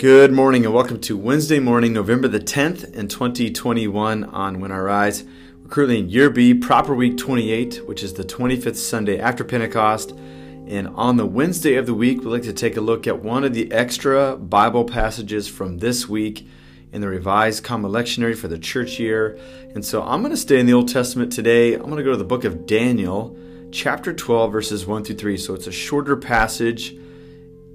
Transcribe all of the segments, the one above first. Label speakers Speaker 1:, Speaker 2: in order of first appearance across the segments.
Speaker 1: Good morning and welcome to Wednesday morning, November the 10th in 2021 on When I Rise. We're currently in Year B, Proper Week 28, which is the 25th Sunday after Pentecost. And on the Wednesday of the week, we'd like to take a look at one of the extra Bible passages from this week in the Revised Common Lectionary for the church year. And so I'm going to stay in the Old Testament today. I'm going to go to the book of Daniel, chapter 12, verses 1 through 3. So it's a shorter passage.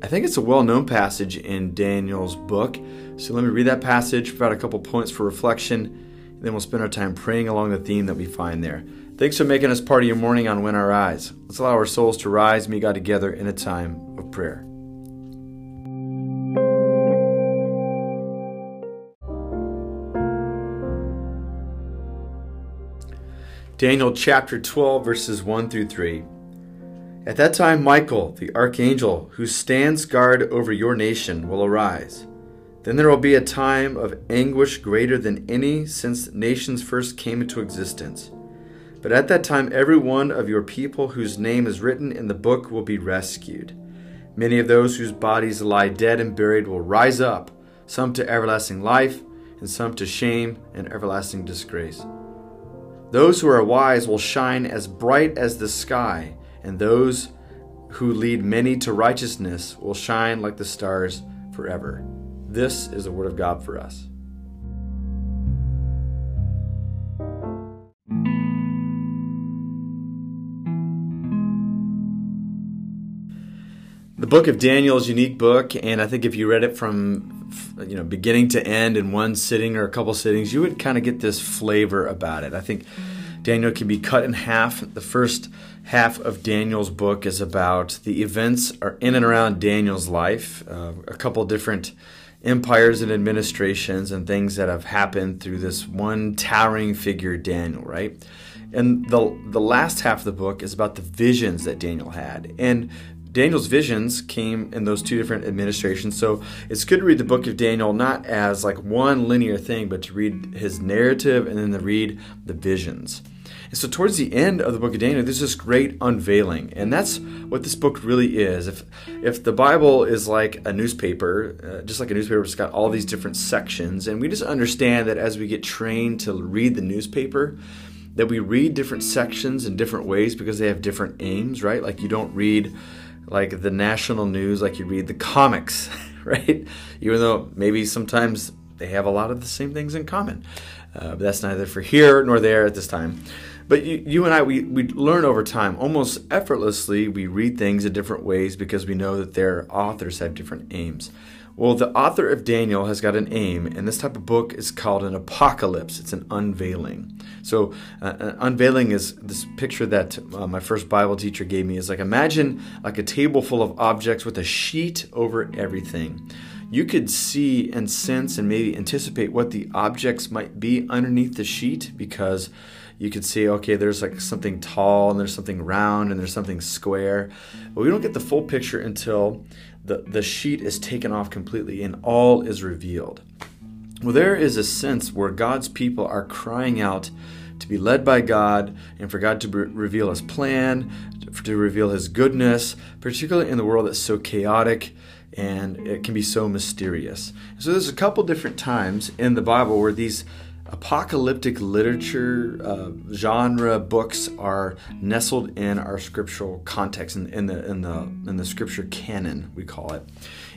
Speaker 1: I think it's a well known passage in Daniel's book. So let me read that passage, provide a couple points for reflection, and then we'll spend our time praying along the theme that we find there. Thanks for making us part of your morning on When I Rise. Let's allow our souls to rise, meet God together in a time of prayer. Daniel chapter 12, verses 1 through 3. At that time, Michael, the archangel, who stands guard over your nation, will arise. Then there will be a time of anguish greater than any since nations first came into existence. But at that time, every one of your people whose name is written in the book will be rescued. Many of those whose bodies lie dead and buried will rise up, some to everlasting life, and some to shame and everlasting disgrace. Those who are wise will shine as bright as the sky, and those who lead many to righteousness will shine like the stars forever. This is the word of God for us. The book of Daniel is unique book, and I think if you read it from you know beginning to end in one sitting or a couple sittings, you would kind of get this flavor about it. I think Daniel can be cut in half. The first half of Daniel's book is about the events are in and around Daniel's life, uh, a couple different empires and administrations and things that have happened through this one towering figure, Daniel, right? And the the last half of the book is about the visions that Daniel had. And Daniel's visions came in those two different administrations. So it's good to read the book of Daniel not as like one linear thing, but to read his narrative and then to read the visions. So towards the end of the book of Daniel, there's this great unveiling. And that's what this book really is. If if the Bible is like a newspaper, uh, just like a newspaper, it's got all these different sections, and we just understand that as we get trained to read the newspaper, that we read different sections in different ways because they have different aims, right? Like you don't read like the national news like you read the comics, right? Even though maybe sometimes they have a lot of the same things in common. Uh, but that's neither for here nor there at this time. But you, you, and I, we, we learn over time, almost effortlessly, we read things in different ways because we know that their authors have different aims. Well, the author of Daniel has got an aim, and this type of book is called an apocalypse. It's an unveiling. So, uh, unveiling is this picture that uh, my first Bible teacher gave me is like imagine like a table full of objects with a sheet over everything. You could see and sense and maybe anticipate what the objects might be underneath the sheet because you could see okay there's like something tall and there's something round and there's something square but we don't get the full picture until the, the sheet is taken off completely and all is revealed. Well, there is a sense where God's people are crying out to be led by God and for God to be, reveal His plan, to reveal His goodness, particularly in the world that's so chaotic and it can be so mysterious. So, there's a couple different times in the Bible where these apocalyptic literature uh, genre books are nestled in our scriptural context in, in, the in the in the scripture canon we call it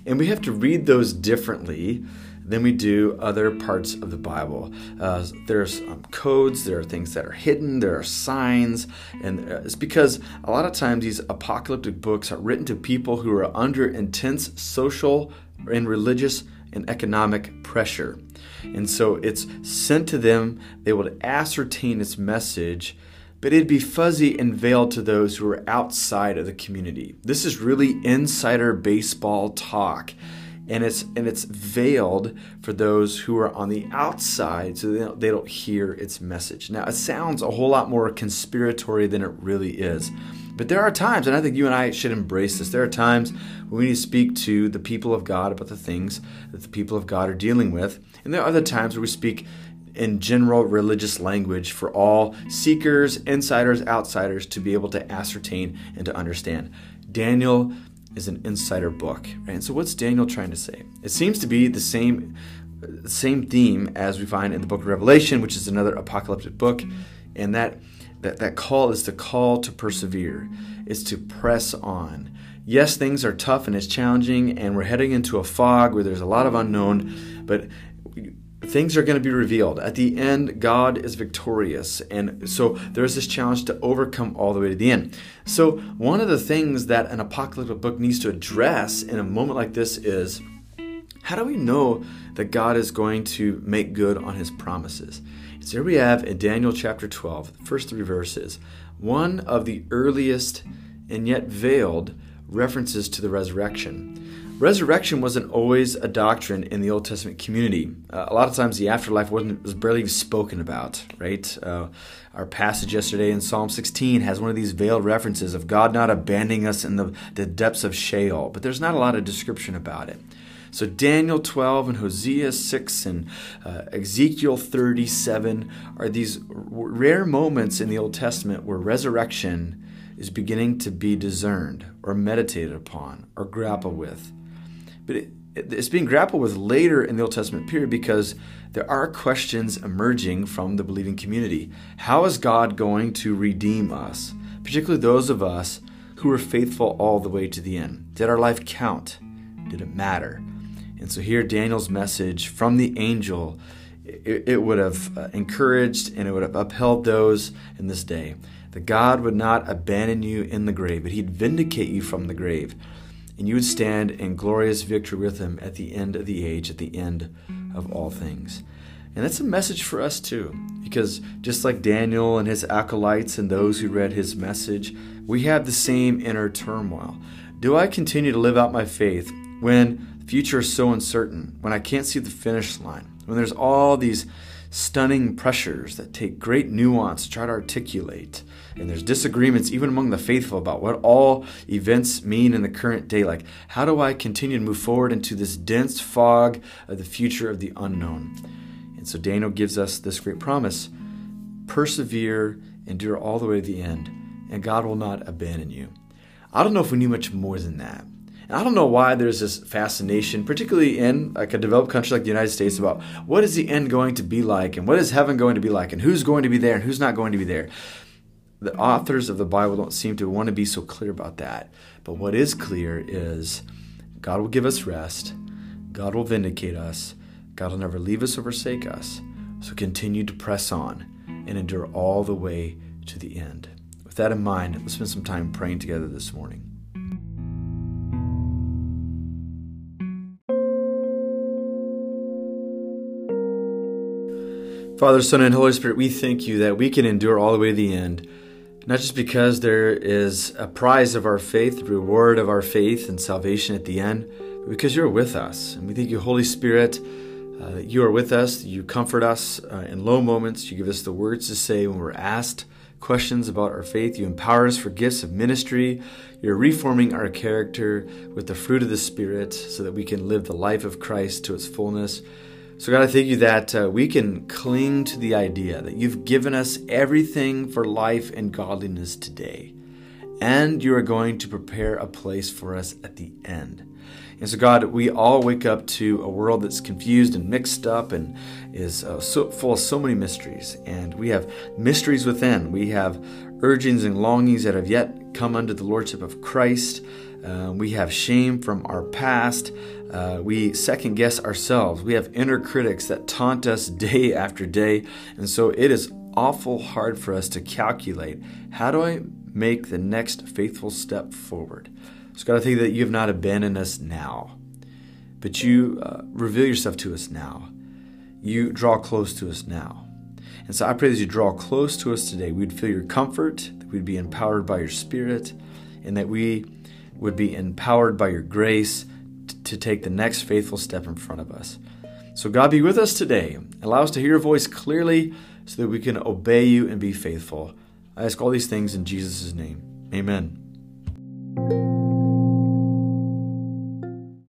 Speaker 1: and we have to read those differently than we do other parts of the bible uh, there's um, codes there are things that are hidden there are signs and uh, it's because a lot of times these apocalyptic books are written to people who are under intense social and religious and economic pressure and so it's sent to them. They will ascertain its message, but it'd be fuzzy and veiled to those who are outside of the community. This is really insider baseball talk. And it's and it's veiled for those who are on the outside, so they don't, they don't hear its message. Now it sounds a whole lot more conspiratory than it really is. But there are times, and I think you and I should embrace this, there are times when we need to speak to the people of God about the things that the people of God are dealing with. And there are other times where we speak in general religious language for all seekers, insiders, outsiders to be able to ascertain and to understand. Daniel is an insider book. Right? And so, what's Daniel trying to say? It seems to be the same, same theme as we find in the book of Revelation, which is another apocalyptic book, and that that, that call is the call to persevere, is to press on. Yes, things are tough and it's challenging, and we're heading into a fog where there's a lot of unknown, but things are going to be revealed. At the end, God is victorious. And so there's this challenge to overcome all the way to the end. So, one of the things that an apocalyptic book needs to address in a moment like this is how do we know that God is going to make good on his promises? So here we have in Daniel chapter 12, the first three verses, one of the earliest and yet veiled references to the resurrection. Resurrection wasn't always a doctrine in the Old Testament community. Uh, a lot of times, the afterlife wasn't was barely even spoken about. Right? Uh, our passage yesterday in Psalm 16 has one of these veiled references of God not abandoning us in the, the depths of Sheol, but there's not a lot of description about it. So Daniel 12 and Hosea 6 and uh, Ezekiel 37 are these rare moments in the Old Testament where resurrection is beginning to be discerned or meditated upon or grappled with. But it, it's being grappled with later in the Old Testament period because there are questions emerging from the believing community. How is God going to redeem us, particularly those of us who were faithful all the way to the end? Did our life count? Did it matter? And so here, Daniel's message from the angel, it, would have uh, encouraged and it would have upheld those in this day. That God would not abandon you in the grave, but He'd vindicate you from the grave and you would stand in glorious victory with him at the end of the age, at the end of all things. And that's a message for us too, because just like Daniel and his acolytes and those who read his message, we have the same inner turmoil. Do I continue to live out my faith when the future is so uncertain, when I can't see the finish line, when there's all these stunning pressures that take great nuance to try to articulate. And there's disagreements even among the faithful about what all events mean in the current day. Like, how do I continue to move forward into this dense fog of the future of the unknown? And so Daniel gives us this great promise persevere, endure all the way to the end, and God will not abandon you. I don't know if we knew much more than that. And I don't know why there's this fascination, particularly in like a developed country like the United States, about what is the end going to be like and what is heaven going to be like and who's going to be there and who's not going to be there. The authors of the Bible don't seem to want to be so clear about that. But what is clear is God will give us rest, God will vindicate us, God will never leave us or forsake us. So continue to press on and endure all the way to the end. With that in mind, let's spend some time praying together this morning. Father, Son, and Holy Spirit, we thank you that we can endure all the way to the end, not just because there is a prize of our faith, the reward of our faith and salvation at the end, but because you're with us. And we thank you, Holy Spirit, uh, that you are with us, you comfort us uh, in low moments, you give us the words to say when we're asked questions about our faith, you empower us for gifts of ministry, you're reforming our character with the fruit of the Spirit so that we can live the life of Christ to its fullness. So, God, I thank you that uh, we can cling to the idea that you've given us everything for life and godliness today, and you are going to prepare a place for us at the end. And so, God, we all wake up to a world that's confused and mixed up and is uh, so full of so many mysteries. And we have mysteries within. We have urgings and longings that have yet come under the lordship of Christ. Uh, we have shame from our past. Uh, we second guess ourselves. We have inner critics that taunt us day after day. And so it is awful hard for us to calculate how do I make the next faithful step forward? So, God, I think that you have not abandoned us now, but you uh, reveal yourself to us now. You draw close to us now. And so I pray that you draw close to us today. We'd feel your comfort, that we'd be empowered by your spirit, and that we would be empowered by your grace to take the next faithful step in front of us. So, God, be with us today. Allow us to hear your voice clearly so that we can obey you and be faithful. I ask all these things in Jesus' name. Amen.